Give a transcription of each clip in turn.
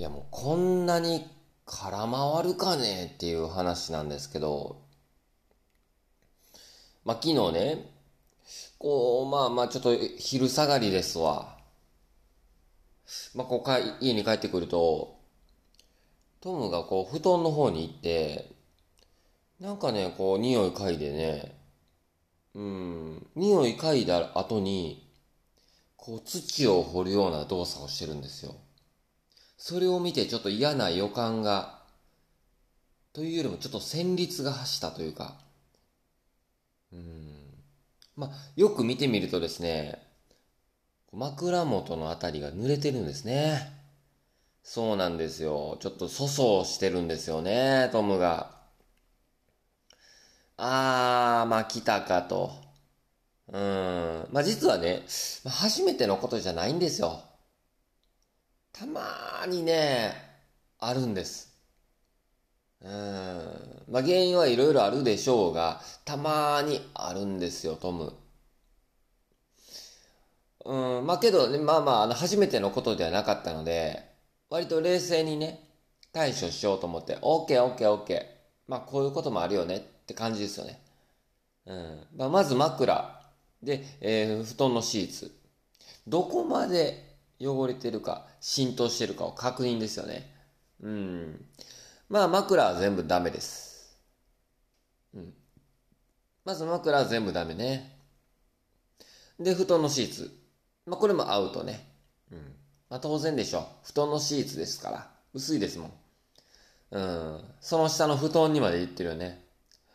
いやもうこんなに空回るかねっていう話なんですけど、まあ昨日ね、こう、まあまあちょっと昼下がりですわ。まあこうか家に帰ってくると、トムがこう布団の方に行って、なんかね、こう匂い嗅いでね、うん、匂い嗅いだ後に、こう土を掘るような動作をしてるんですよ。それを見てちょっと嫌な予感が、というよりもちょっと旋律が走ったというか、うん。まあ、よく見てみるとですね、枕元のあたりが濡れてるんですね。そうなんですよ。ちょっと粗相してるんですよね、トムが。あー、まあ来たかと。うん。まあ実はね、初めてのことじゃないんですよ。たまにね、あるんです。うん。まあ原因はいろいろあるでしょうが、たまにあるんですよ、トム。うん、まあけどね、まあまあ、あの、初めてのことではなかったので、割と冷静にね、対処しようと思って、オッケーオッケーオッケー。まあこういうこともあるよねって感じですよね。うん。まあまず枕。で、えー、布団のシーツ。どこまで汚れてるか、浸透してるかを確認ですよね。うん。まあ枕は全部ダメです。うん。まず枕は全部ダメね。で、布団のシーツ。まあこれもアウトね。うん。まあ当然でしょ。布団のシーツですから。薄いですもん。うん。その下の布団にまで行ってるよね。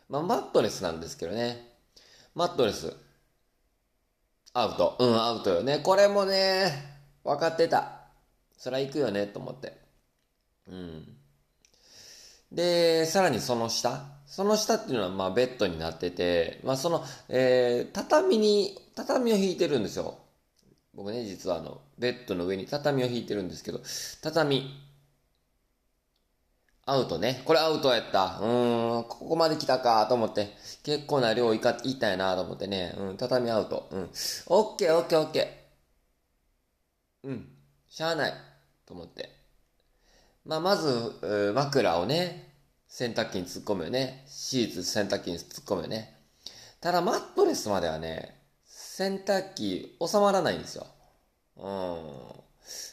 まあマットレスなんですけどね。マットレス。アウト。うん、アウトよね。これもね、分かってた。そりゃ行くよね、と思って。うん。で、さらにその下。その下っていうのは、まあ、ベッドになってて、まあ、その、えー、畳に、畳を引いてるんですよ。僕ね、実はあの、ベッドの上に畳を引いてるんですけど、畳。アウトね。これアウトやった。うーん、ここまで来たかと思って。結構な量いか、いったやなと思ってね。うん、畳アウト。うん。オッケーオッケーオッケー。うん、しゃあない、と思って。まあ、まず、枕をね、洗濯機に突っ込むよね。シーツ洗濯機に突っ込むよね。ただ、マットレスまではね、洗濯機収まらないんですよ。うん。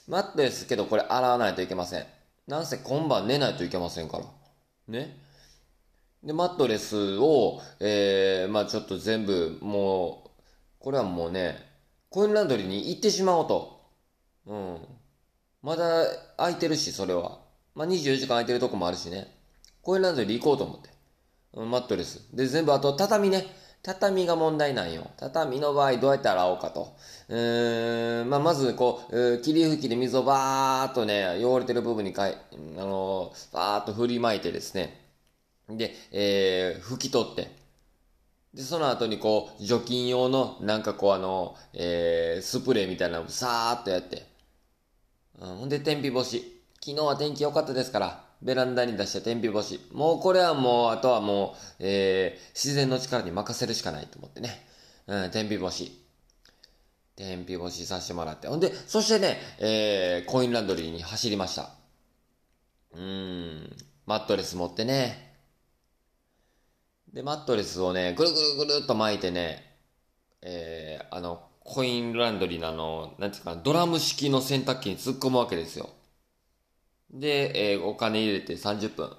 マットレスけどこれ洗わないといけません。なんせ今晩寝ないといけませんから。ね。で、マットレスを、えー、まあちょっと全部、もう、これはもうね、コインランドリーに行ってしまおうと。うん。まだ空いてるし、それは。まあ、24時間空いてるとこもあるしね。コインランドリー行こうと思って。うん、マットレス。で、全部あと畳ね。畳が問題なんよ。畳の場合どうやって洗おうかと。うーん、まあ、まずこう、霧吹きで水をバーっとね、汚れてる部分にかい、あのー、バーっと振りまいてですね。で、えー、拭き取って。で、その後にこう、除菌用の、なんかこうあの、えー、スプレーみたいなのをさーっとやって。うん、ほんで、天日干し。昨日は天気良かったですから、ベランダに出して天日干し。もうこれはもう、あとはもう、えー、自然の力に任せるしかないと思ってね。うん、天日干し。天日干しさせてもらって。ほんで、そしてね、えー、コインランドリーに走りました。うーん、マットレス持ってね。で、マットレスをね、ぐるぐるぐるっと巻いてね、えー、あの、コインランドリーのあの、なんていうか、ドラム式の洗濯機に突っ込むわけですよ。で、えー、お金入れて30分。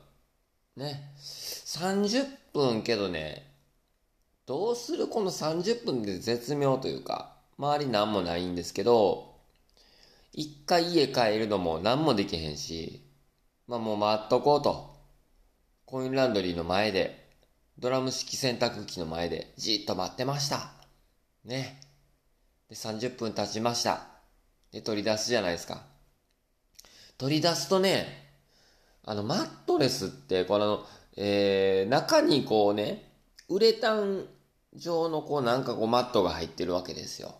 ね。30分けどね、どうするこの30分で絶妙というか、周り何もないんですけど、一回家帰るのも何もできへんし、まあもう待っとこうと。コインランドリーの前で、ドラム式洗濯機の前でじっと待ってました。ね。で、30分経ちました。で、取り出すじゃないですか。取り出すとね、あの、マットレスって、この、えー、中にこうね、ウレタン状のこうなんかこうマットが入ってるわけですよ。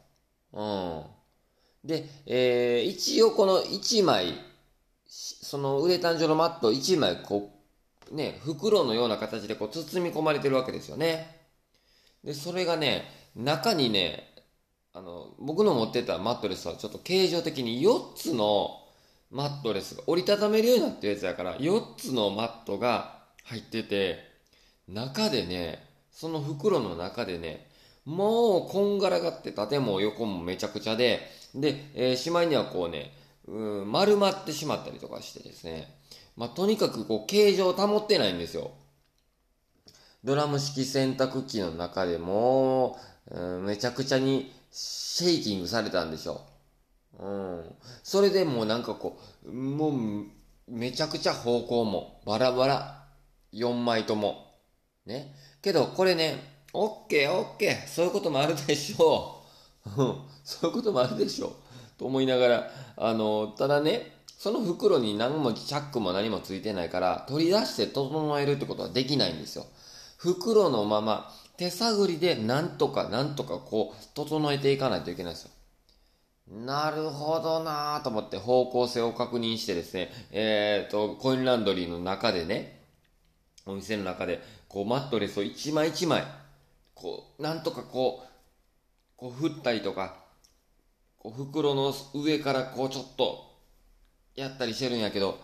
うん。で、えー、一応この1枚、そのウレタン状のマット1枚こうね、袋のような形でこう包み込まれてるわけですよね。で、それがね、中にね、あの、僕の持ってたマットレスはちょっと形状的に4つの、マットレスが折りたためるようになってるやつやから、4つのマットが入ってて、中でね、その袋の中でね、もうこんがらがって縦も横もめちゃくちゃで、で、えー、しまいにはこうね、うん、丸まってしまったりとかしてですね、まあ、とにかくこう形状を保ってないんですよ。ドラム式洗濯機の中でも、うん、めちゃくちゃにシェイキングされたんでしょう。うん。それでもうなんかこう、もう、めちゃくちゃ方向もバラバラ。4枚とも。ね。けど、これね、オッケーオッケー。そういうこともあるでしょう。そういうこともあるでしょう。と思いながら、あの、ただね、その袋に何もチャックも何もついてないから、取り出して整えるってことはできないんですよ。袋のまま、手探りでなんとかなんとかこう、整えていかないといけないんですよ。なるほどなぁと思って方向性を確認してですね、えっ、ー、と、コインランドリーの中でね、お店の中で、こうマットレスを一枚一枚、こう、なんとかこう、こう振ったりとか、こう袋の上からこうちょっと、やったりしてるんやけど、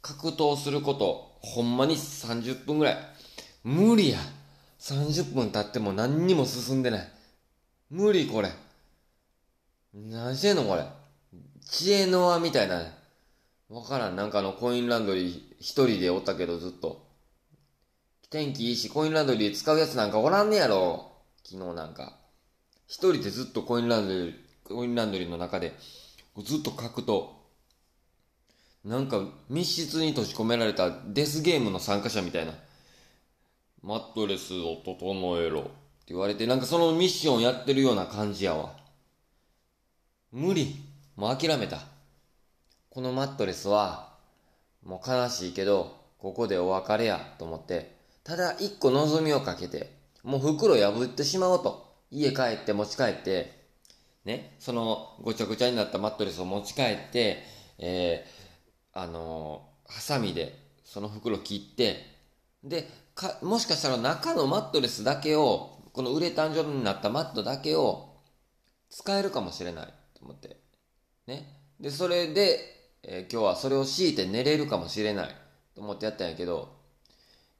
格闘すること、ほんまに30分ぐらい。無理や。30分経っても何にも進んでない。無理これ。何してんのこれ。知恵の輪みたいな。わからん。なんかあのコインランドリー一人でおったけどずっと。天気いいし、コインランドリー使うやつなんかおらんねやろ。昨日なんか。一人でずっとコインランドリー、コインランドリーの中で、ずっと書くと、なんか密室に閉じ込められたデスゲームの参加者みたいな。マットレスを整えろって言われて、なんかそのミッションやってるような感じやわ。無理。もう諦めた。このマットレスは、もう悲しいけど、ここでお別れやと思って、ただ一個望みをかけて、もう袋破ってしまおうと。家帰って持ち帰って、ね、そのごちゃごちゃになったマットレスを持ち帰って、えー、あのー、ハサミでその袋切って、で、か、もしかしたら中のマットレスだけを、このウレタン状になったマットだけを使えるかもしれないと思って。ね。で、それで、えー、今日はそれを敷いて寝れるかもしれないと思ってやったんやけど、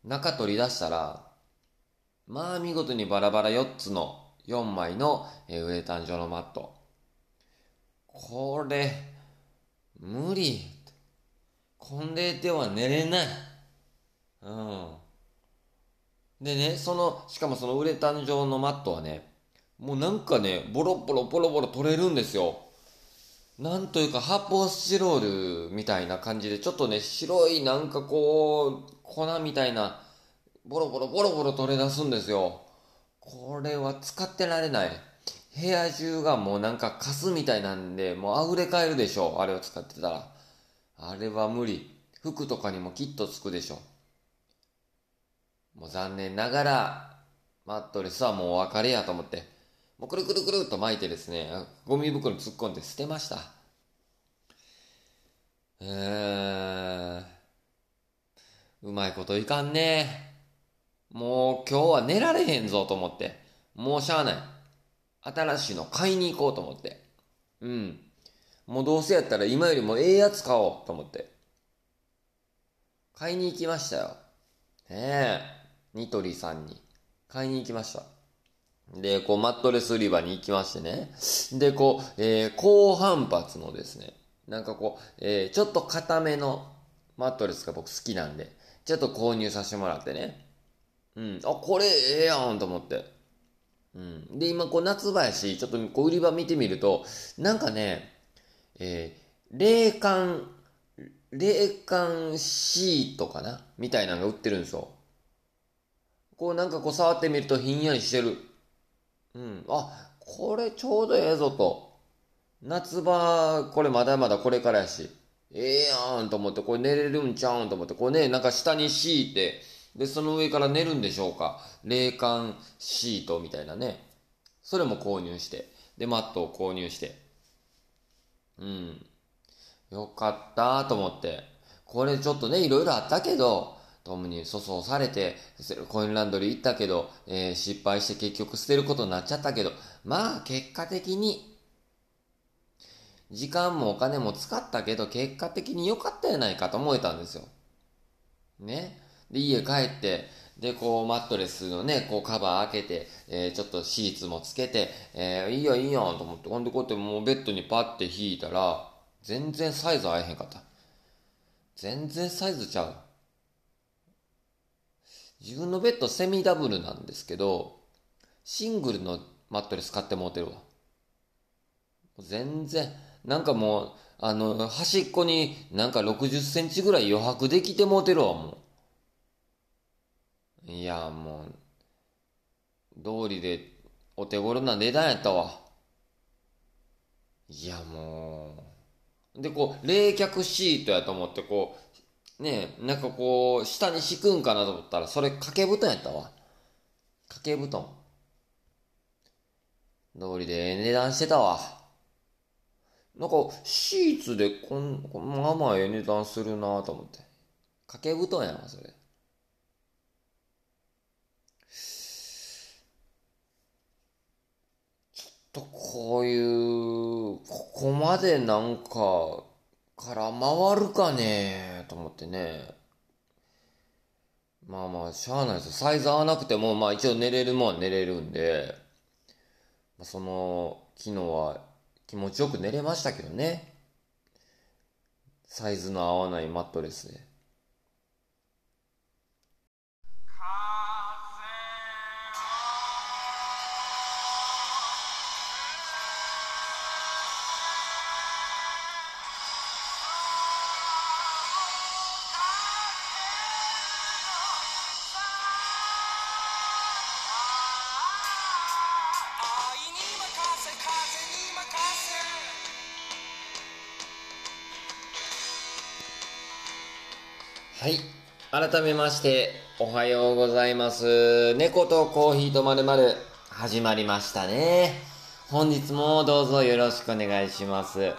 中取り出したら、まあ見事にバラバラ4つの4枚の、えウレタン状のマット。これ、無理。これでは寝れない。うん。でね、その、しかもそのウレタン状のマットはね、もうなんかね、ボロボロボロボロ取れるんですよ。なんというか発泡スチロールみたいな感じで、ちょっとね、白いなんかこう、粉みたいな、ボロボロボロボロ取れ出すんですよ。これは使ってられない。部屋中がもうなんかカスみたいなんで、もう溢れ返るでしょ。あれを使ってたら。あれは無理。服とかにもきっとつくでしょ。もう残念ながら、マットレスはもうお別れやと思って、もうくるくるくるっと巻いてですね、ゴミ袋に突っ込んで捨てました。えーん、うまいこといかんね。もう今日は寝られへんぞと思って。もうしゃあない。新しいの買いに行こうと思って。うん。もうどうせやったら今よりもええやつ買おうと思って。買いに行きましたよ。ねえ。ニトリさんに。買いに行きました。で、こう、マットレス売り場に行きましてね。で、こう、えー、高反発のですね、なんかこう、えー、ちょっと硬めのマットレスが僕好きなんで、ちょっと購入させてもらってね。うん。あ、これええやんと思って。うん。で、今こう夏場やし、ちょっとこう売り場見てみると、なんかね、えー、冷感、冷感シートかな？みたいなのが売ってるんですよ。こうなんかこう触ってみるとひんやりしてる。うん。あ、これちょうどええぞと。夏場、これまだまだこれからやし。ええやんと思って、これ寝れるんちゃうんと思って、これね、なんか下に敷いて、で、その上から寝るんでしょうか。冷感シートみたいなね。それも購入して。で、マットを購入して。うん。よかったと思って。これちょっとね、いろいろあったけど、トムに粗相されて、コインランドリー行ったけど、えー、失敗して結局捨てることになっちゃったけど、まあ結果的に、時間もお金も使ったけど、結果的に良かったやないかと思えたんですよ。ね。で、家帰って、で、こう、マットレスのね、こう、カバー開けて、えー、ちょっとシーツもつけて、えー、いいよいいよと思って、ほんでこうやってもうベッドにパッて引いたら、全然サイズ合えへんかった。全然サイズちゃう。自分のベッドセミダブルなんですけど、シングルのマットレス買ってもうてるわ。全然、なんかもう、あの、端っこになんか60センチぐらい余白できてもうてるわ、もう。いや、もう、通りでお手頃な値段やったわ。いや、もう。で、こう、冷却シートやと思って、こう、ねなんかこう、下に敷くんかなと思ったら、それ掛け布団やったわ。掛け布団。通りで値段してたわ。なんか、シーツでこん、まあまあええ値段するなと思って。掛け布団やな、それ。ちょっとこういう、ここまでなんか、から回るかねと思ってね。まあまあ、しゃあないですよ。サイズ合わなくても、まあ一応寝れるもんは寝れるんで、ま、その、昨日は気持ちよく寝れましたけどね。サイズの合わないマットレスで。はい。改めまして、おはようございます。猫とコーヒーとまるまる始まりましたね。本日もどうぞよろしくお願いします。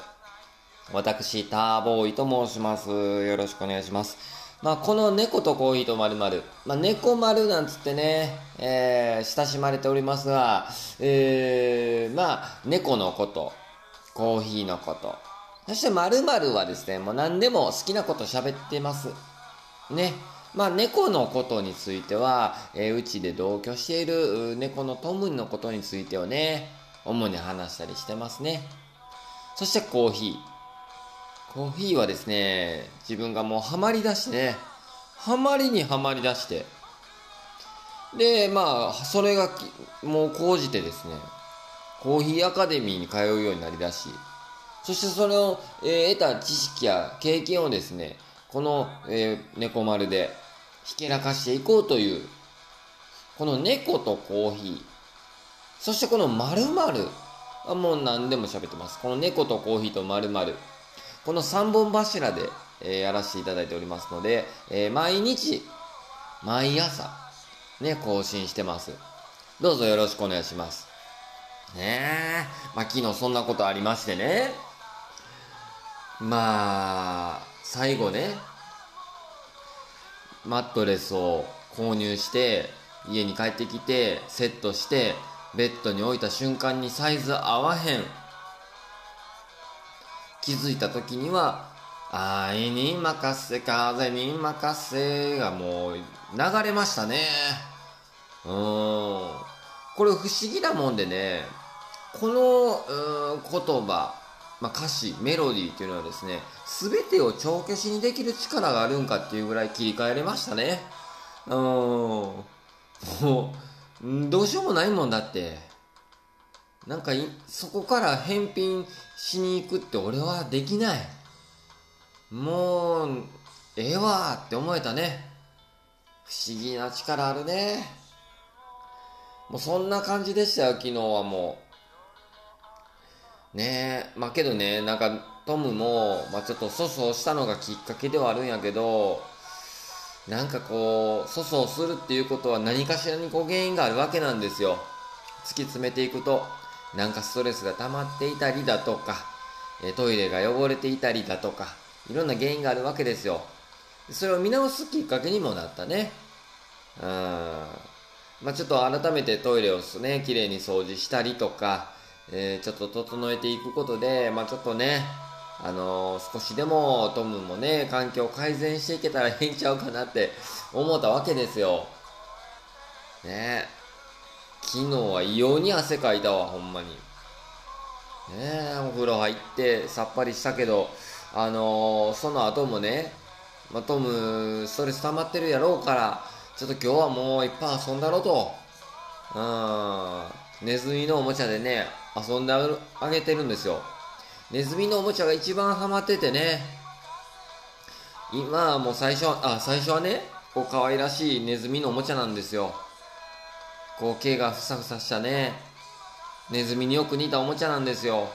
私、ターボーイと申します。よろしくお願いします。まあ、この猫とコーヒーとまるまる。まあ、猫丸なんつってね、えー、親しまれておりますが、えー、まあ、猫のこと、コーヒーのこと、そして〇〇はですね、もう何でも好きなこと喋ってます。ね。まあ、猫のことについては、えー、うちで同居している猫のトムのことについてはね、主に話したりしてますね。そしてコーヒー。コーヒーはですね、自分がもうハマりだしてね、ハマりにはまりだして、で、まあ、それがもう講じてですね、コーヒーアカデミーに通うようになりだし、そしてそれを、えー、得た知識や経験をですね、この、えー、猫丸でひけらかしていこうという、この猫とコーヒー、そしてこの〇〇はもう何でも喋ってます。この猫とコーヒーと〇〇。この3本柱で、えー、やらせていただいておりますので、えー、毎日、毎朝、ね、更新してます。どうぞよろしくお願いします。ねえ。まあ、昨日そんなことありましてね。まあ、最後ね、マットレスを購入して、家に帰ってきて、セットして、ベッドに置いた瞬間にサイズ合わへん。気づいた時には、愛に任せ、風に任せがもう流れましたね。うん。これ不思議なもんでね、この、言葉、まあ、歌詞、メロディーっていうのはですね、すべてを帳消しにできる力があるんかっていうぐらい切り替えれましたね。うん。もう、どうしようもないもんだって。なんかそこから返品しに行くって俺はできない。もう、ええわって思えたね。不思議な力あるね。もうそんな感じでしたよ、昨日はもう。ねえ、まあけどね、なんかトムも、まあちょっと粗相したのがきっかけではあるんやけど、なんかこう、粗相するっていうことは何かしらにこう原因があるわけなんですよ。突き詰めていくと、なんかストレスが溜まっていたりだとか、トイレが汚れていたりだとか、いろんな原因があるわけですよ。それを見直すきっかけにもなったね。うん。まあちょっと改めてトイレをね、綺麗に掃除したりとか、えー、ちょっと整えていくことで、まあちょっとね、あのー、少しでもトムもね、環境改善していけたらええんちゃうかなって思ったわけですよ。ね昨日は異様に汗かいたわ、ほんまに。ねお風呂入ってさっぱりしたけど、あのー、その後もね、まあ、トム、ストレス溜まってるやろうから、ちょっと今日はもういっぱい遊んだろと。うん。ネズミのおもちゃでね、遊んであげてるんですよ。ネズミのおもちゃが一番ハマっててね。今はもう最初は、あ、最初はね、こう可愛らしいネズミのおもちゃなんですよ。こう毛がふさふさしたね、ネズミによく似たおもちゃなんですよ。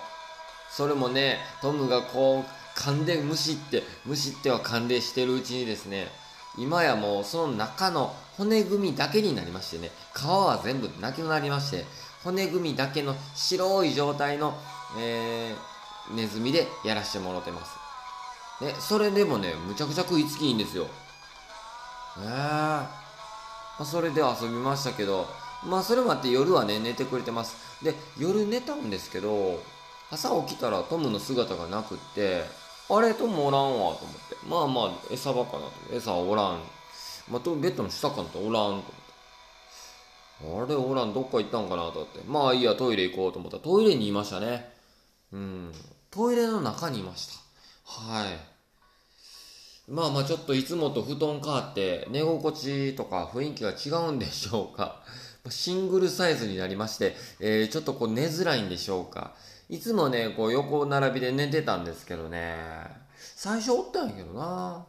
それもね、トムがこう、噛んでむしって、むしっては噛んでしてるうちにですね、今やもうその中の骨組みだけになりましてね、皮は全部なくなりまして、骨組みだけの白い状態の、えー、ネズミでやらしてもらってます。ね、それでもね、むちゃくちゃ食いつきいいんですよ。えー、まあ、それで遊びましたけど、まあそれもあって夜はね、寝てくれてます。で、夜寝たんですけど、朝起きたらトムの姿がなくって、あれトムおらんわと思って。まあまあ、餌場かなと。餌おらん。まあ、ベッドの下かなとおらんと。あれおらん、どっか行ったんかなと思って。まあいいや、トイレ行こうと思ったら、トイレにいましたね。うん。トイレの中にいました。はい。まあまあちょっといつもと布団変わって寝心地とか雰囲気が違うんでしょうか。シングルサイズになりまして、えー、ちょっとこう寝づらいんでしょうか。いつもね、こう横並びで寝てたんですけどね。最初おったんやけどな。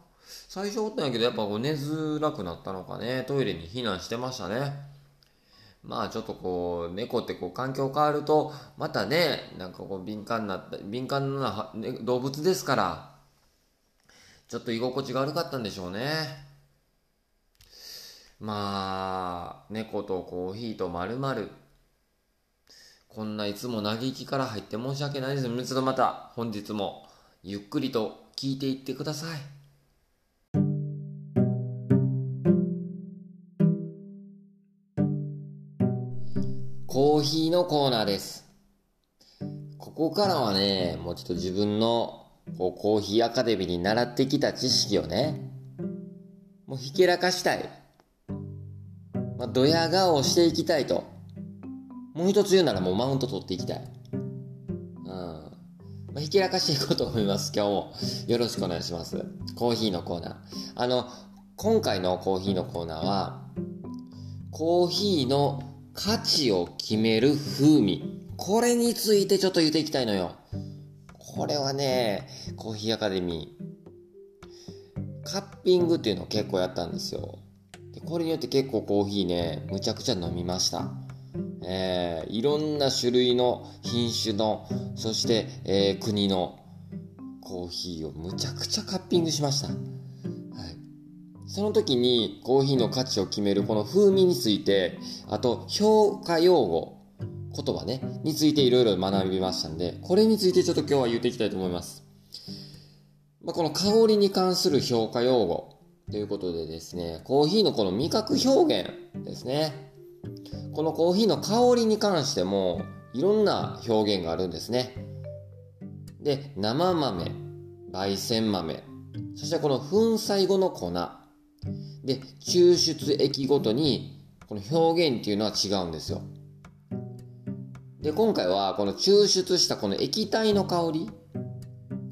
最初おったんやけど、やっぱこう寝づらくなったのかね、トイレに避難してましたね。まあちょっとこう、猫ってこう環境変わると、またね、なんかこう敏感な、敏感な、動物ですから、ちょっと居心地が悪かったんでしょうね。まあ、猫とコーヒーと〇〇。こんないつも嘆きから入って申し訳ないです。ちょっとまた本日もゆっくりと聞いていってください。ヒーのコーナーです。ここからはね、もうちょっと自分のこうコーヒーアカデミーに習ってきた知識をね、もうひけらかしたい。まあ、ドヤ顔をしていきたいと。もう一つ言うならもうマウント取っていきたい。うん。まあ、ひけらかしていこうと思います。今日も。よろしくお願いします。コーヒーのコーナー。あの、今回のコーヒーのコーナーは、コーヒーの価値を決める風味。これについてちょっと言っていきたいのよ。これはね、コーヒーアカデミー、カッピングっていうのを結構やったんですよ。でこれによって結構コーヒーね、むちゃくちゃ飲みました。えー、いろんな種類の品種の、そして、えー、国のコーヒーをむちゃくちゃカッピングしました。その時にコーヒーの価値を決めるこの風味について、あと評価用語、言葉ね、についていろいろ学びましたんで、これについてちょっと今日は言っていきたいと思います。まあ、この香りに関する評価用語ということでですね、コーヒーのこの味覚表現ですね。このコーヒーの香りに関してもいろんな表現があるんですね。で、生豆、焙煎豆、そしてこの粉砕後の粉、で、抽出液ごとに、この表現っていうのは違うんですよ。で、今回はこの抽出したこの液体の香り、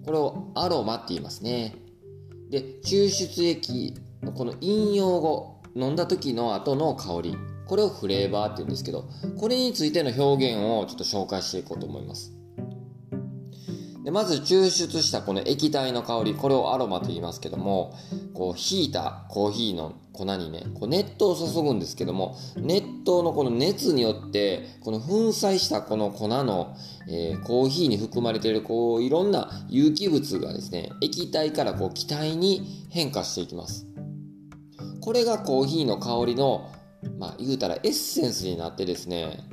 これをアロマって言いますね。で、抽出液のこの飲用後、飲んだ時の後の香り、これをフレーバーって言うんですけど、これについての表現をちょっと紹介していこうと思います。でまず抽出したこの液体の香り、これをアロマと言いますけども、こう、ひいたコーヒーの粉にね、こう熱湯を注ぐんですけども、熱湯のこの熱によって、この粉砕したこの粉の、えー、コーヒーに含まれている、こう、いろんな有機物がですね、液体からこう、気体に変化していきます。これがコーヒーの香りの、まあ、言うたらエッセンスになってですね、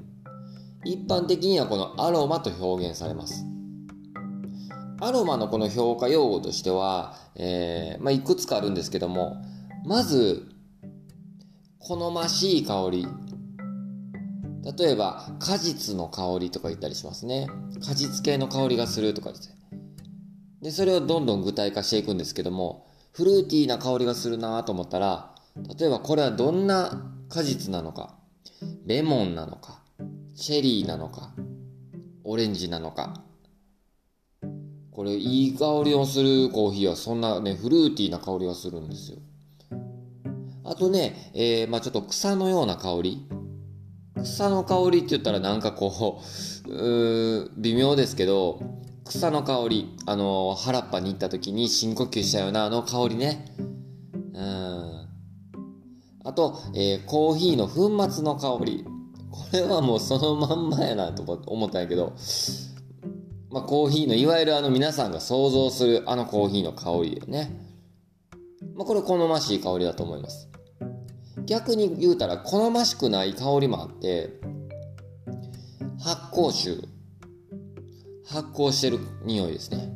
一般的にはこのアロマと表現されます。アロマのこの評価用語としては、えー、まあ、いくつかあるんですけども、まず、好ましい香り。例えば果実の香りとか言ったりしますね。果実系の香りがするとかですね。でそれをどんどん具体化していくんですけどもフルーティーな香りがするなと思ったら例えばこれはどんな果実なのか。レモンなのか。チェリーなのか。オレンジなのか。これいい香りをするコーヒーはそんなねフルーティーな香りがするんですよあとね、えー、まあちょっと草のような香り草の香りって言ったらなんかこう、う微妙ですけど、草の香り、あの、原っぱに行った時に深呼吸したようなあの香りね。うん。あと、えー、コーヒーの粉末の香り。これはもうそのまんまやなと思ったんやけど、まあ、コーヒーの、いわゆるあの皆さんが想像するあのコーヒーの香りよね。まあ、これ好ましい香りだと思います。逆に言うたら好ましくない香りもあって発酵臭。発酵してる匂いですね。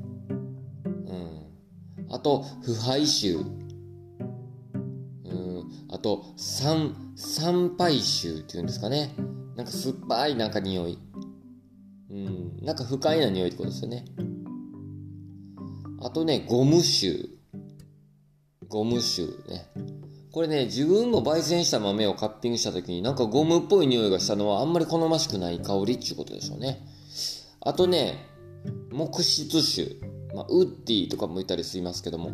うん。あと腐敗臭。うん。あと酸酸敗臭っていうんですかね。なんか酸っぱいなんか匂い。うん。なんか不快な匂いってことですよね。あとねゴム臭。ゴム臭ね。これね、自分も焙煎した豆をカッピングした時になんかゴムっぽい匂いがしたのはあんまり好ましくない香りっていうことでしょうね。あとね、木質種。まあ、ウッディとかも言ったりしますけども、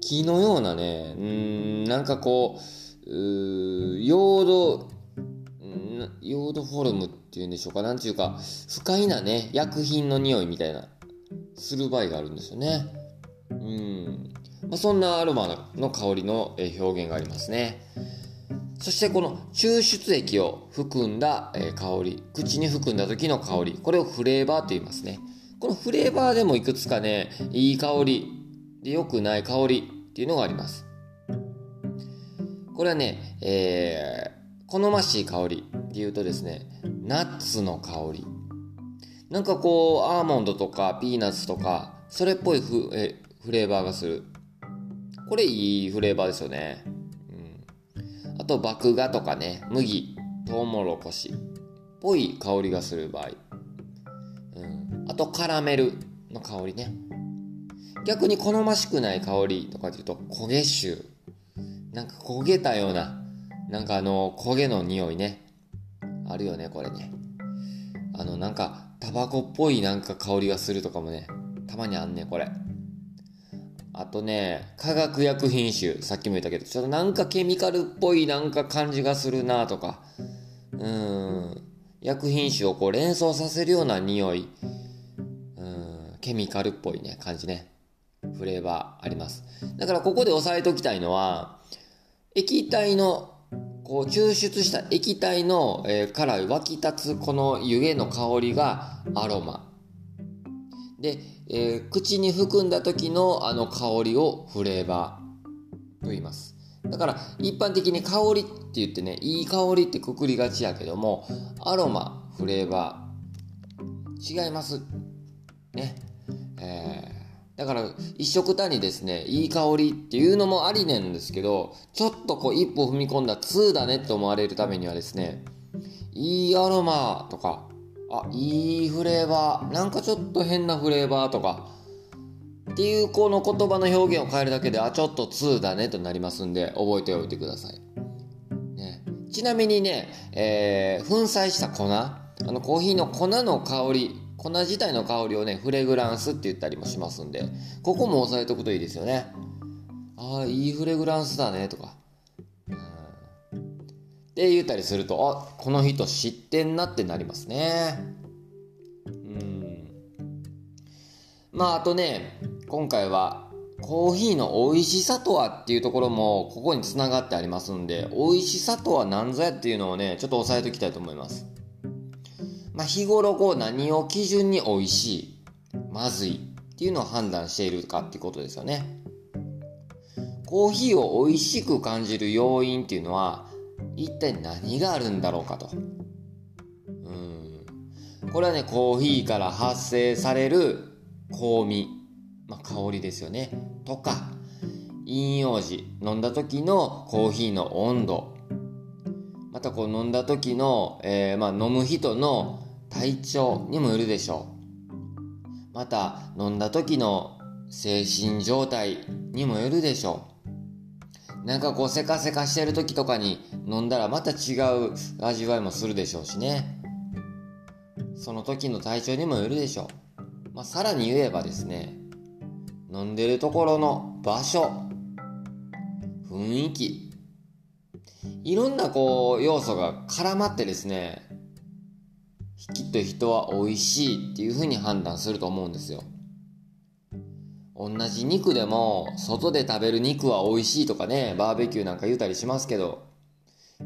木のようなね、うん、なんかこう、うヨード、ヨードフォルムっていうんでしょうか、なんていうか、不快なね、薬品の匂いみたいな、する場合があるんですよね。うん。まあ、そんなアロマの香りの表現がありますね。そしてこの抽出液を含んだ香り、口に含んだ時の香り、これをフレーバーと言いますね。このフレーバーでもいくつかね、いい香りで良くない香りっていうのがあります。これはね、えー、好ましい香りで言うとですね、ナッツの香り。なんかこう、アーモンドとかピーナッツとか、それっぽいフえフレーバーがする。これいいフレーバーですよね。うん。あと、麦芽とかね、麦、トウモロコシっぽい香りがする場合。うん。あと、カラメルの香りね。逆に好ましくない香りとかっていうと、焦げ臭。なんか焦げたような、なんかあの、焦げの匂いね。あるよね、これね。あの、なんか、タバコっぽいなんか香りがするとかもね、たまにあんね、これ。あとね、化学薬品種、さっきも言ったけど、ちょっとなんかケミカルっぽいなんか感じがするなとか、うん、薬品種をこう連想させるような匂い、うん、ケミカルっぽいね、感じね。フレーバーあります。だからここで押さえておきたいのは、液体の、こう抽出した液体の、えー、から湧き立つこの湯気の香りがアロマ。で、えー、口に含んだ時のあの香りをフレーバーと言います。だから一般的に香りって言ってね、いい香りってくくりがちやけども、アロマ、フレーバー、違います。ね。えー、だから一色単にですね、いい香りっていうのもありなんですけど、ちょっとこう一歩踏み込んだ2だねって思われるためにはですね、いいアロマとか、あ、いいフレーバー。なんかちょっと変なフレーバーとか。っていうこの言葉の表現を変えるだけで、あ、ちょっと2だねとなりますんで、覚えておいてください。ね、ちなみにね、えー、粉砕した粉、あのコーヒーの粉の香り、粉自体の香りをね、フレグランスって言ったりもしますんで、ここも押さえておくといいですよね。ああ、いいフレグランスだねとか。って言ったりすると、あ、この人知ってんなってなりますね。うん。まあ、あとね、今回は、コーヒーの美味しさとはっていうところも、ここに繋がってありますんで、美味しさとは何ぞやっていうのをね、ちょっと押さえておきたいと思います。まあ、日頃こう何を基準に美味しい、まずいっていうのを判断しているかっていうことですよね。コーヒーを美味しく感じる要因っていうのは、一体何があるんだろうかと。うん。これはね、コーヒーから発生される香味、まあ、香りですよね。とか、飲用時、飲んだ時のコーヒーの温度。またこう飲んだ時の、えー、まあ、飲む人の体調にもよるでしょう。また飲んだ時の精神状態にもよるでしょう。なんかこうせかせかしてる時とかに飲んだらまた違う味わいもするでしょうしね。その時の体調にもよるでしょう。まあ、さらに言えばですね、飲んでるところの場所、雰囲気、いろんなこう要素が絡まってですね、きっと人は美味しいっていうふうに判断すると思うんですよ。同じ肉でも外で食べる肉は美味しいとかねバーベキューなんか言うたりしますけど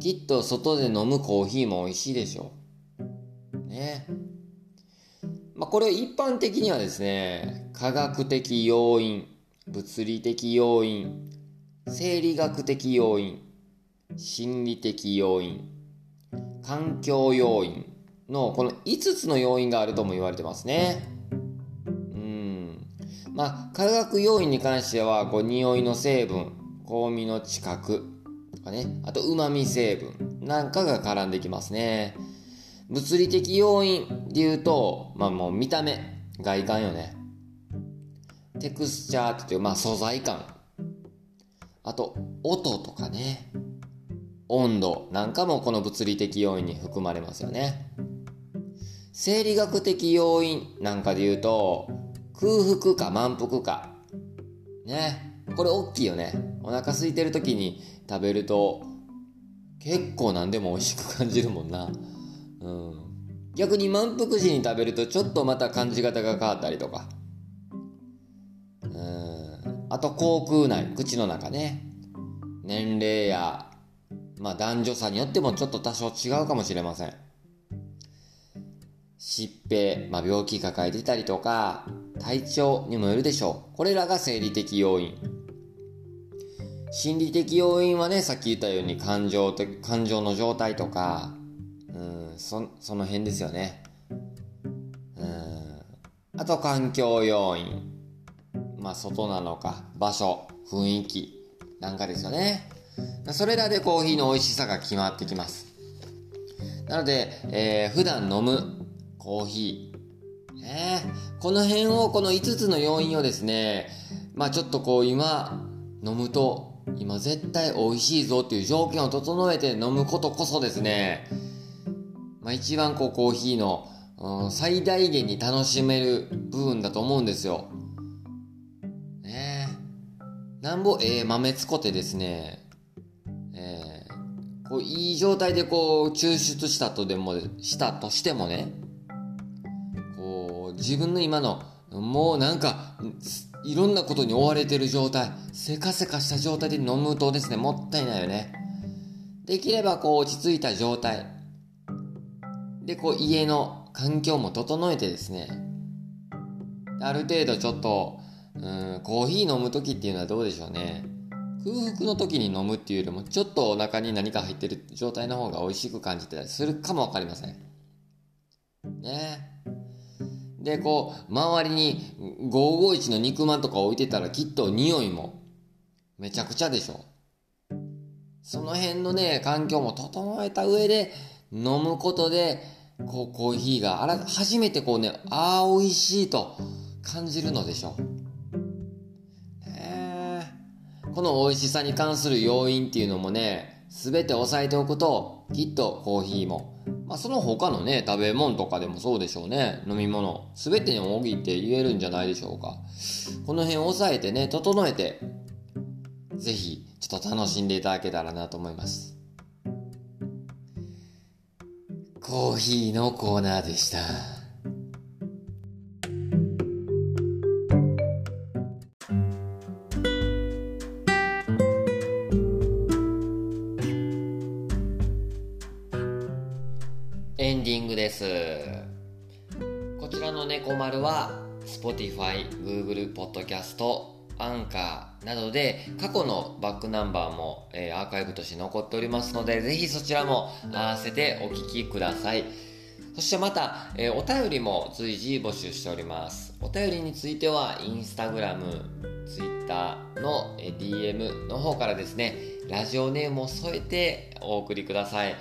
きっと外で飲むコーヒーも美味しいでしょうねまあこれ一般的にはですね科学的要因物理的要因生理学的要因心理的要因環境要因のこの5つの要因があるとも言われてますね。うんまあ、化学要因に関しては、こう、匂いの成分、香味の知覚とかね、あと、旨味成分なんかが絡んできますね。物理的要因で言うと、まあもう見た目、外観よね。テクスチャーっていう、まあ素材感。あと、音とかね。温度なんかもこの物理的要因に含まれますよね。生理学的要因なんかで言うと、空腹か満腹か。ね。これ大きいよね。お腹空いてる時に食べると結構何でも美味しく感じるもんな。うん。逆に満腹時に食べるとちょっとまた感じ方が変わったりとか。うん。あと口腔内、口の中ね。年齢や、まあ男女差によってもちょっと多少違うかもしれません。疾病、まあ、病気抱えてたりとか、体調にもよるでしょう。これらが生理的要因。心理的要因はね、さっき言ったように感情、感情の状態とか、うん、そ、その辺ですよね。うん。あと環境要因。まあ、外なのか、場所、雰囲気なんかですよね。それらでコーヒーの美味しさが決まってきます。なので、えー、普段飲むコーヒー、ね。この辺を、この5つの要因をですね、まあちょっとこう今飲むと、今絶対美味しいぞっていう条件を整えて飲むことこそですね、まあ一番こうコーヒーの、うん、最大限に楽しめる部分だと思うんですよ。ねなんぼええ豆つこてですね、えー、こういい状態でこう抽出したとでも、したとしてもねこう、自分の今の、もうなんか、いろんなことに追われてる状態、せかせかした状態で飲むとですね、もったいないよね。できればこう落ち着いた状態。で、こう家の環境も整えてですね、ある程度ちょっと、うん、コーヒー飲む時っていうのはどうでしょうね。空腹の時に飲むっていうよりも、ちょっとお腹に何か入ってる状態の方が美味しく感じてたりするかもわかりません。ねで、こう、周りに551の肉まんとか置いてたらきっと匂いもめちゃくちゃでしょ。その辺のね、環境も整えた上で飲むことで、こう、コーヒーがあら、初めてこうね、ああ、美味しいと感じるのでしょ。ねこの美味しさに関する要因っていうのもね、すべて押さえておくと、きっとコーヒーもまあ、その他のね、食べ物とかでもそうでしょうね。飲み物。すべてに多いって言えるんじゃないでしょうか。この辺押さえてね、整えて、ぜひ、ちょっと楽しんでいただけたらなと思います。コーヒーのコーナーでした。は Spotify、Google Podcast、アンカーなどで過去のバックナンバーも、えー、アーカイブとして残っておりますので、ぜひそちらも合わせてお聞きください。そしてまた、えー、お便りも随時募集しております。お便りについては、インスタグラム、ツイッターの、え、DM の方からですね、ラジオネームを添えてお送りください。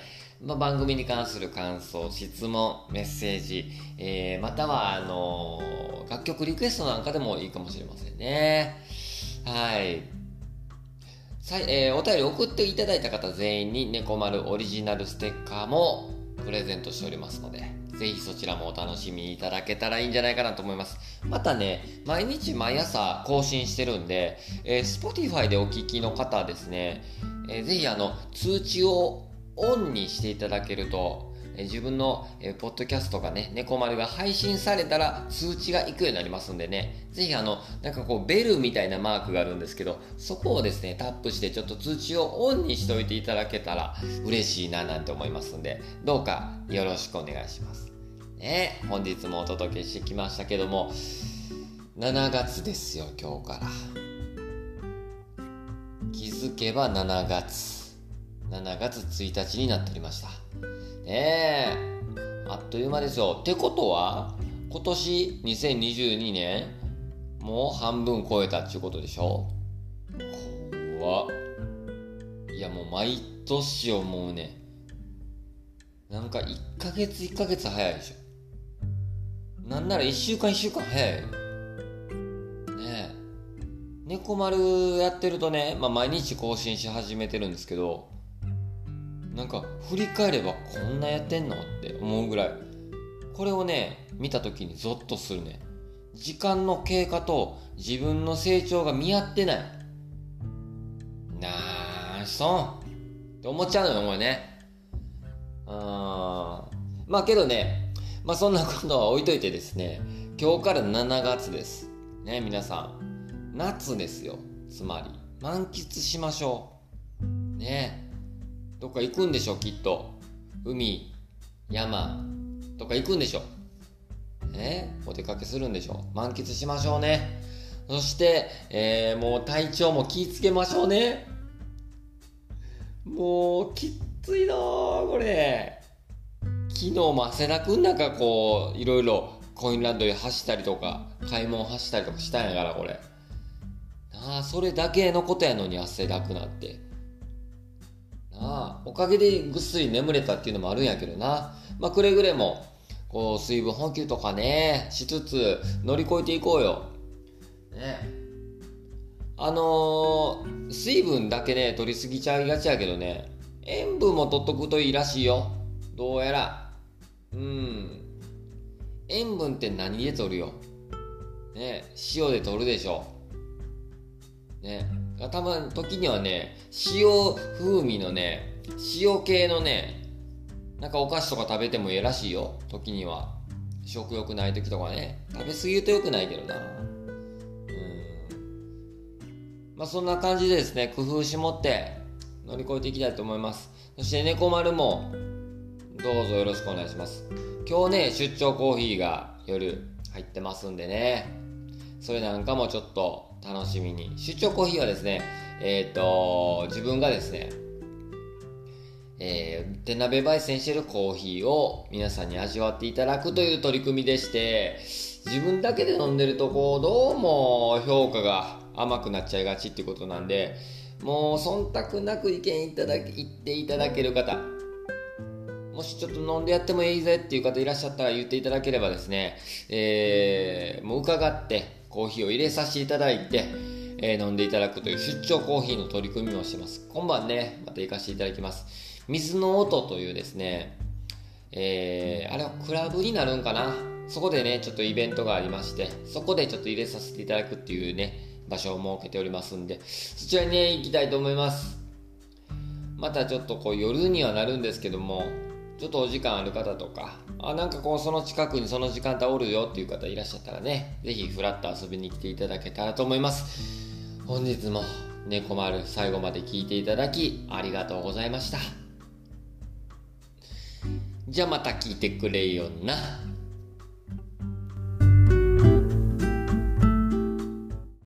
まあ、番組に関する感想、質問、メッセージ、えー、または、あのー、楽曲リクエストなんかでもいいかもしれませんね。はい。さえー、お便り送っていただいた方全員に猫丸オリジナルステッカーもプレゼントしておりますので、ぜひそちらもお楽しみいただけたらいいんじゃないかなと思います。またね、毎日毎朝更新してるんで、えー、Spotify でお聞きの方ですね、えー、ぜひあの、通知をオンにしていただけると、え、自分の、え、ポッドキャストがね、猫丸が配信されたら通知が行くようになりますんでね、ぜひあの、なんかこう、ベルみたいなマークがあるんですけど、そこをですね、タップしてちょっと通知をオンにしておいていただけたら嬉しいななんて思いますんで、どうかよろしくお願いします。ね、本日もお届けしてきましたけども、7月ですよ、今日から。気づけば7月。7月1日になっておりました。ねえ、あっという間ですよ。ってことは、今年2022年、もう半分超えたっていうことでしょ怖いやもう毎年思うね。なんか1ヶ月1ヶ月早いでしょ。なんなら1週間1週間早いねえ猫丸やってるとね、まあ、毎日更新し始めてるんですけどなんか振り返ればこんなやってんのって思うぐらいこれをね見た時にゾッとするね時間の経過と自分の成長が見合ってないなーそんって思っちゃうのよこれねあまあけどねまあそんなことは置いといてですね、今日から7月です。ね、皆さん。夏ですよ。つまり。満喫しましょう。ね。どっか行くんでしょ、きっと。海、山、とか行くんでしょ。ね。お出かけするんでしょ。満喫しましょうね。そして、えー、もう体調も気ぃつけましょうね。もう、きっついなこれ。昨日も汗だくん中こういろいろコインランドリー走ったりとか買い物走ったりとかしたんやからこれなあそれだけのことやのに汗だくなってなあおかげでぐっすり眠れたっていうのもあるんやけどな。まあくれぐれもこう水分補給とかねしつつ乗り越えていこうよ。ね。あのー、水分だけね取りすぎちゃいがちやけどね塩分も取っとくといいらしいよ。どうやら。うん。塩分って何で取るよ。ね。塩で取るでしょ。ね。たまに時にはね塩風味のね塩系のねなんかお菓子とか食べてもいいらしいよ。時には。食欲ない時とかね。食べ過ぎるとよくないけどな。うん。まあそんな感じでですね工夫しもって乗り越えていきたいと思います。そして猫丸もどうぞよろしくお願いします。今日ね、出張コーヒーが夜入ってますんでね、それなんかもちょっと楽しみに。出張コーヒーはですね、えっ、ー、と、自分がですね、えー、手鍋焙煎してるコーヒーを皆さんに味わっていただくという取り組みでして、自分だけで飲んでるとこう、どうも評価が甘くなっちゃいがちっていうことなんで、もう忖度なく意見いただけ、言っていただける方、もしちょっと飲んでやってもいいぜっていう方いらっしゃったら言っていただければですね、えー、もう伺ってコーヒーを入れさせていただいて、えー、飲んでいただくという出張コーヒーの取り組みをしてます。今晩ね、また行かせていただきます。水の音というですね、えー、あれはクラブになるんかな？そこでね、ちょっとイベントがありまして、そこでちょっと入れさせていただくっていうね、場所を設けておりますんで、そちらにね、行きたいと思います。またちょっとこう夜にはなるんですけども、ちょっとお時間ある方とか、あ、なんかこう、その近くにその時間帯おるよっていう方いらっしゃったらね、ぜひフラッと遊びに来ていただけたらと思います。本日も猫丸最後まで聞いていただきありがとうございました。じゃあまた聞いてくれよな。